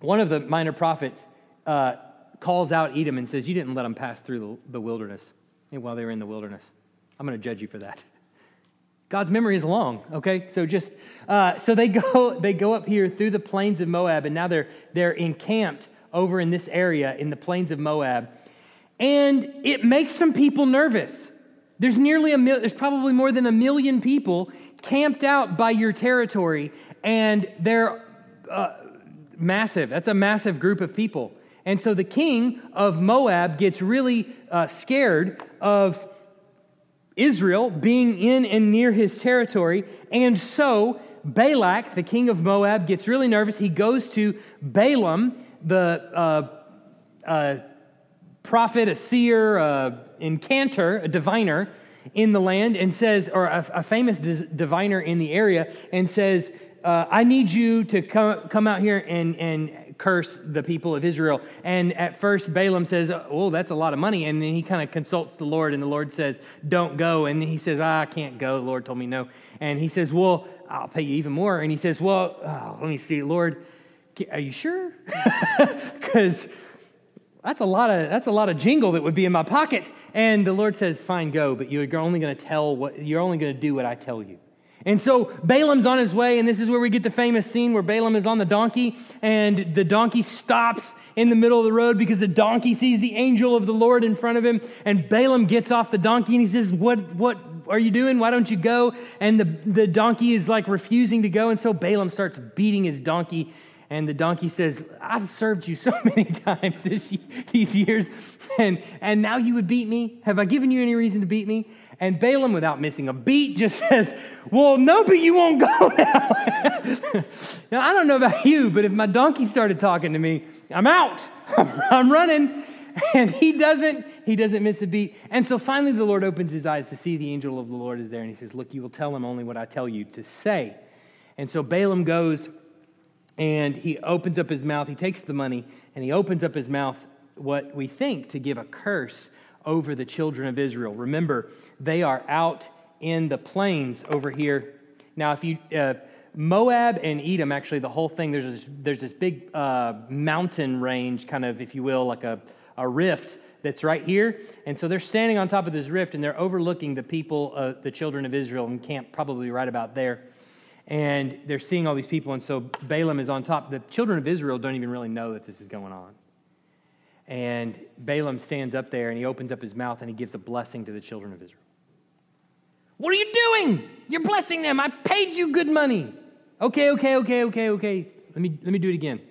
Speaker 1: one of the minor prophets uh, calls out Edom and says, You didn't let them pass through the, the wilderness while they were in the wilderness. I'm going to judge you for that. God's memory is long, okay? So just uh, so they go (laughs) they go up here through the plains of Moab, and now they're they're encamped over in this area in the plains of Moab, and it makes some people nervous. There's nearly a mil- there's probably more than a million people camped out by your territory, and they're uh, massive. That's a massive group of people. And so the king of Moab gets really uh, scared of Israel being in and near his territory. And so Balak, the king of Moab, gets really nervous. He goes to Balaam, the uh, uh, prophet, a seer, a incanter, a diviner in the land, and says, or a, a famous diviner in the area, and says, uh, I need you to come, come out here and, and curse the people of Israel. And at first, Balaam says, Oh, that's a lot of money. And then he kind of consults the Lord, and the Lord says, Don't go. And he says, ah, I can't go. The Lord told me no. And he says, Well, I'll pay you even more. And he says, Well, oh, let me see, Lord, are you sure? (laughs) Because that's a lot of that's a lot of jingle that would be in my pocket. And the Lord says, Fine, go, but you're only to tell what you're only going to do what I tell you. And so Balaam's on his way, and this is where we get the famous scene where Balaam is on the donkey, and the donkey stops in the middle of the road because the donkey sees the angel of the Lord in front of him. And Balaam gets off the donkey and he says, What, what are you doing? Why don't you go? And the, the donkey is like refusing to go. And so Balaam starts beating his donkey. And the donkey says, I've served you so (laughs) many times this, these years, and, and now you would beat me? Have I given you any reason to beat me? And Balaam, without missing a beat, just (laughs) says, Well, no, but you won't go (laughs) now. now, I don't know about you, but if my donkey started talking to me, I'm out. (laughs) I'm running. And he doesn't, he doesn't miss a beat. And so finally the Lord opens his eyes to see the angel of the Lord is there. And he says, Look, you will tell him only what I tell you to say. And so Balaam goes and he opens up his mouth. He takes the money and he opens up his mouth, what we think to give a curse over the children of Israel. Remember, they are out in the plains over here. Now, if you, uh, Moab and Edom, actually, the whole thing, there's this, there's this big uh, mountain range, kind of, if you will, like a, a rift that's right here. And so they're standing on top of this rift and they're overlooking the people, uh, the children of Israel, and camp probably right about there. And they're seeing all these people. And so Balaam is on top. The children of Israel don't even really know that this is going on. And Balaam stands up there and he opens up his mouth and he gives a blessing to the children of Israel. What are you doing? You're blessing them. I paid you good money. Okay, okay, okay, okay, okay. Let me, let me do it again. (laughs)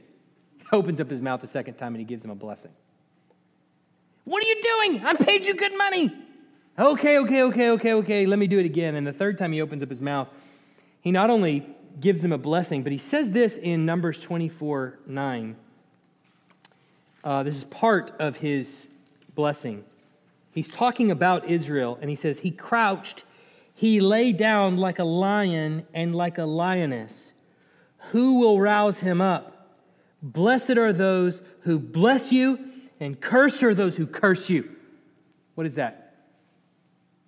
Speaker 1: He opens up his mouth a second time and he gives them a blessing. What are you doing? I paid you good money. Okay, okay, okay, okay, okay. Let me do it again. And the third time he opens up his mouth, he not only gives them a blessing, but he says this in Numbers 24 9. Uh, this is part of his blessing. He's talking about Israel, and he says, He crouched, he lay down like a lion and like a lioness. Who will rouse him up? Blessed are those who bless you, and cursed are those who curse you. What is that?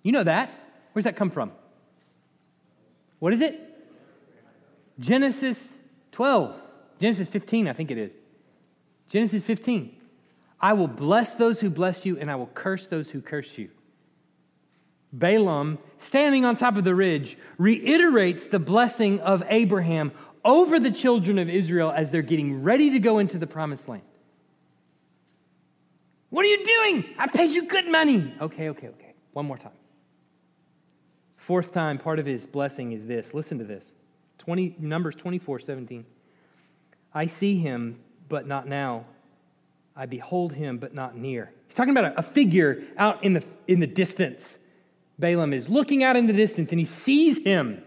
Speaker 1: You know that. Where's that come from? What is it? Genesis 12. Genesis 15, I think it is. Genesis 15. I will bless those who bless you, and I will curse those who curse you. Balaam, standing on top of the ridge, reiterates the blessing of Abraham over the children of Israel as they're getting ready to go into the promised land. What are you doing? I paid you good money. Okay, okay, okay. One more time. Fourth time, part of his blessing is this. Listen to this. 20, Numbers 24, 17. I see him but not now. I behold him, but not near. He's talking about a, figure out in the, in the distance. Balaam is looking out in the distance and he sees him.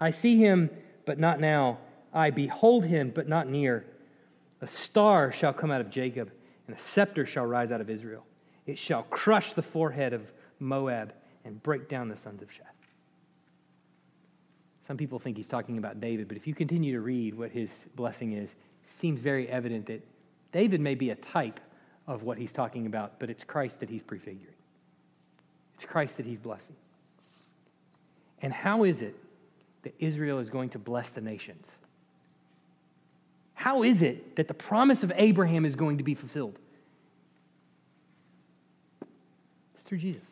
Speaker 1: I see him, but not now. I behold him, but not near. A star shall come out of Jacob, and a scepter shall rise out of Israel. It shall crush the forehead of Moab and break down the sons of Sheth. Some people think he's talking about David, but if you continue to read what his blessing is, seems very evident that David may be a type of what he's talking about, but it's Christ that he's prefiguring. It's Christ that he's blessing. And how is it that Israel is going to bless the nations? How is it that the promise of Abraham is going to be fulfilled? It's through Jesus.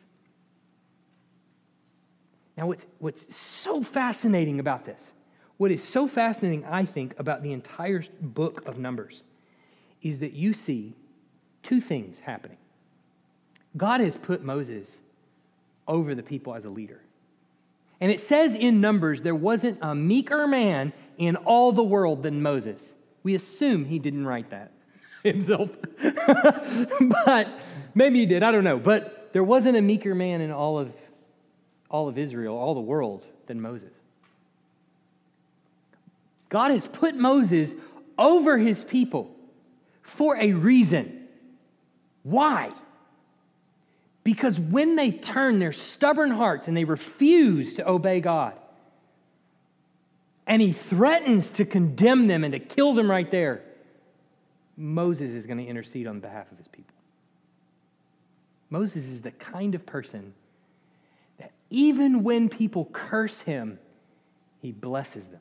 Speaker 1: Now, what's, what's so fascinating about this what is so fascinating, I think, about the entire book of Numbers is that you see two things happening. God has put Moses over the people as a leader. And it says in Numbers there wasn't a meeker man in all the world than Moses. We assume he didn't write that (laughs) himself. (laughs) but maybe he did, I don't know. But there wasn't a meeker man in all of all of Israel, all the world than Moses. God has put Moses over his people for a reason. Why? Because when they turn their stubborn hearts and they refuse to obey God, and he threatens to condemn them and to kill them right there, Moses is going to intercede on behalf of his people. Moses is the kind of person that even when people curse him, he blesses them.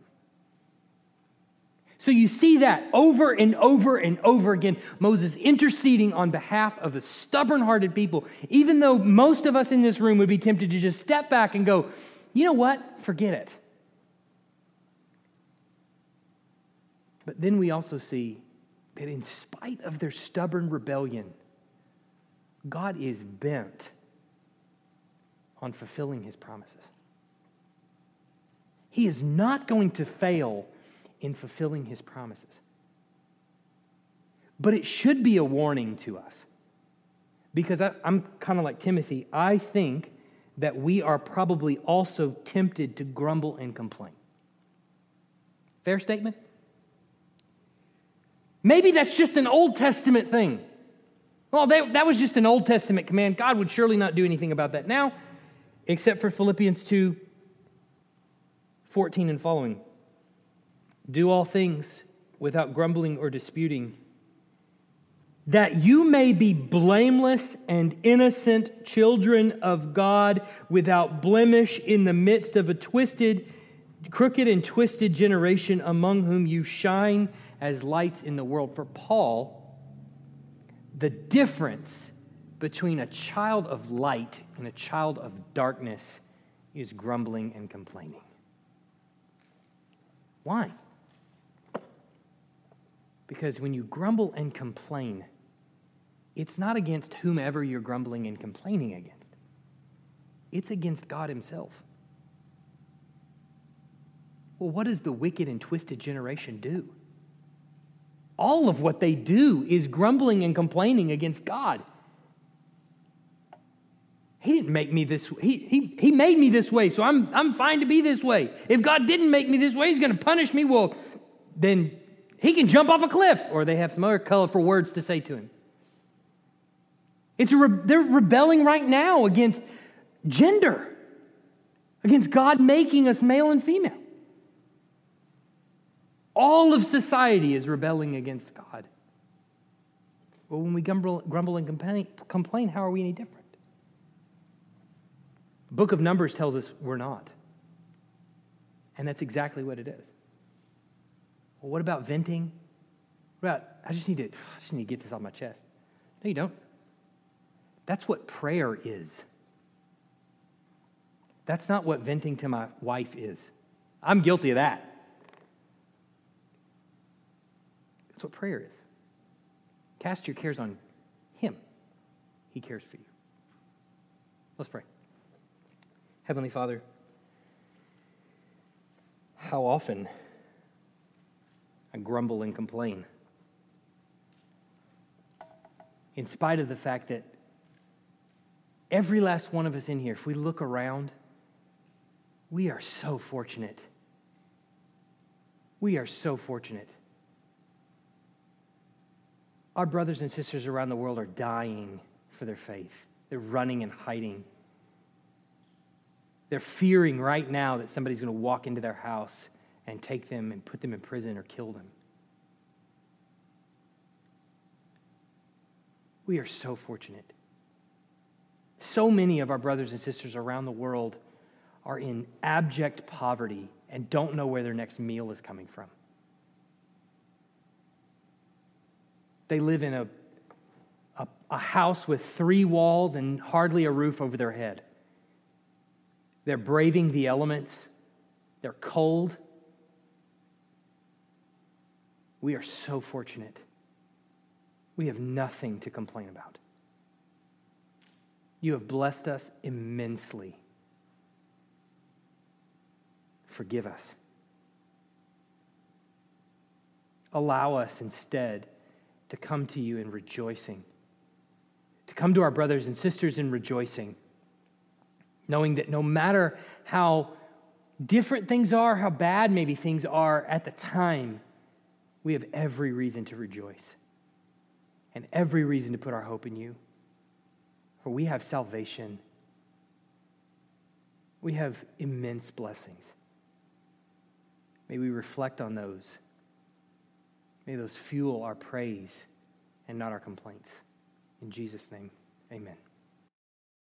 Speaker 1: So you see that over and over and over again. Moses interceding on behalf of a stubborn hearted people, even though most of us in this room would be tempted to just step back and go, you know what? Forget it. But then we also see that in spite of their stubborn rebellion, God is bent on fulfilling his promises. He is not going to fail in fulfilling his promises. But it should be a warning to us. Because I, am kind of like Timothy. I think that we are probably also tempted to grumble and complain. Fair statement? Maybe that's just an Old Testament thing. Well, that, that was just an Old Testament command. God would surely not do anything about that now, except for Philippians 2 14 and following. Do all things without grumbling or disputing, that you may be blameless and innocent children of God without blemish in the midst of a twisted, crooked, and twisted generation among whom you shine as lights in the world. For Paul, the difference between a child of light and a child of darkness is grumbling and complaining. Why? Because when you grumble and complain, it's not against whomever you're grumbling and complaining against, it's against God Himself. Well, what does the wicked and twisted generation do? All of what they do is grumbling and complaining against God. He didn't make me this he, he, he made me this way, so I'm, I'm fine to be this way. If God didn't make me this way, He's going to punish me. Well, then he can jump off a cliff, or they have some other colorful words to say to him. It's re- they're rebelling right now against gender, against God making us male and female. All of society is rebelling against God. Well, when we grumble, grumble and complain, complain, how are we any different? Book of Numbers tells us we're not. And that's exactly what it is. Well, what about venting? What about, I just need to, I just need to get this off my chest. No, you don't. That's what prayer is. That's not what venting to my wife is. I'm guilty of that. That's what prayer is. Cast your cares on Him, He cares for you. Let's pray. Heavenly Father, how often I grumble and complain. In spite of the fact that every last one of us in here, if we look around, we are so fortunate. We are so fortunate. Our brothers and sisters around the world are dying for their faith, they're running and hiding. They're fearing right now that somebody's going to walk into their house and take them and put them in prison or kill them. We are so fortunate. So many of our brothers and sisters around the world are in abject poverty and don't know where their next meal is coming from. They live in a, a, a house with three walls and hardly a roof over their head. They're braving the elements. They're cold. We are so fortunate. We have nothing to complain about. You have blessed us immensely. Forgive us. Allow us instead to come to you in rejoicing, to come to our brothers and sisters in rejoicing knowing that no matter how different things are, how bad maybe things are at the time, we have every reason to rejoice and every reason to put our hope in you. For we have salvation, we have immense blessings. May we reflect on those. May those fuel our praise and not our complaints. In Jesus' name, amen.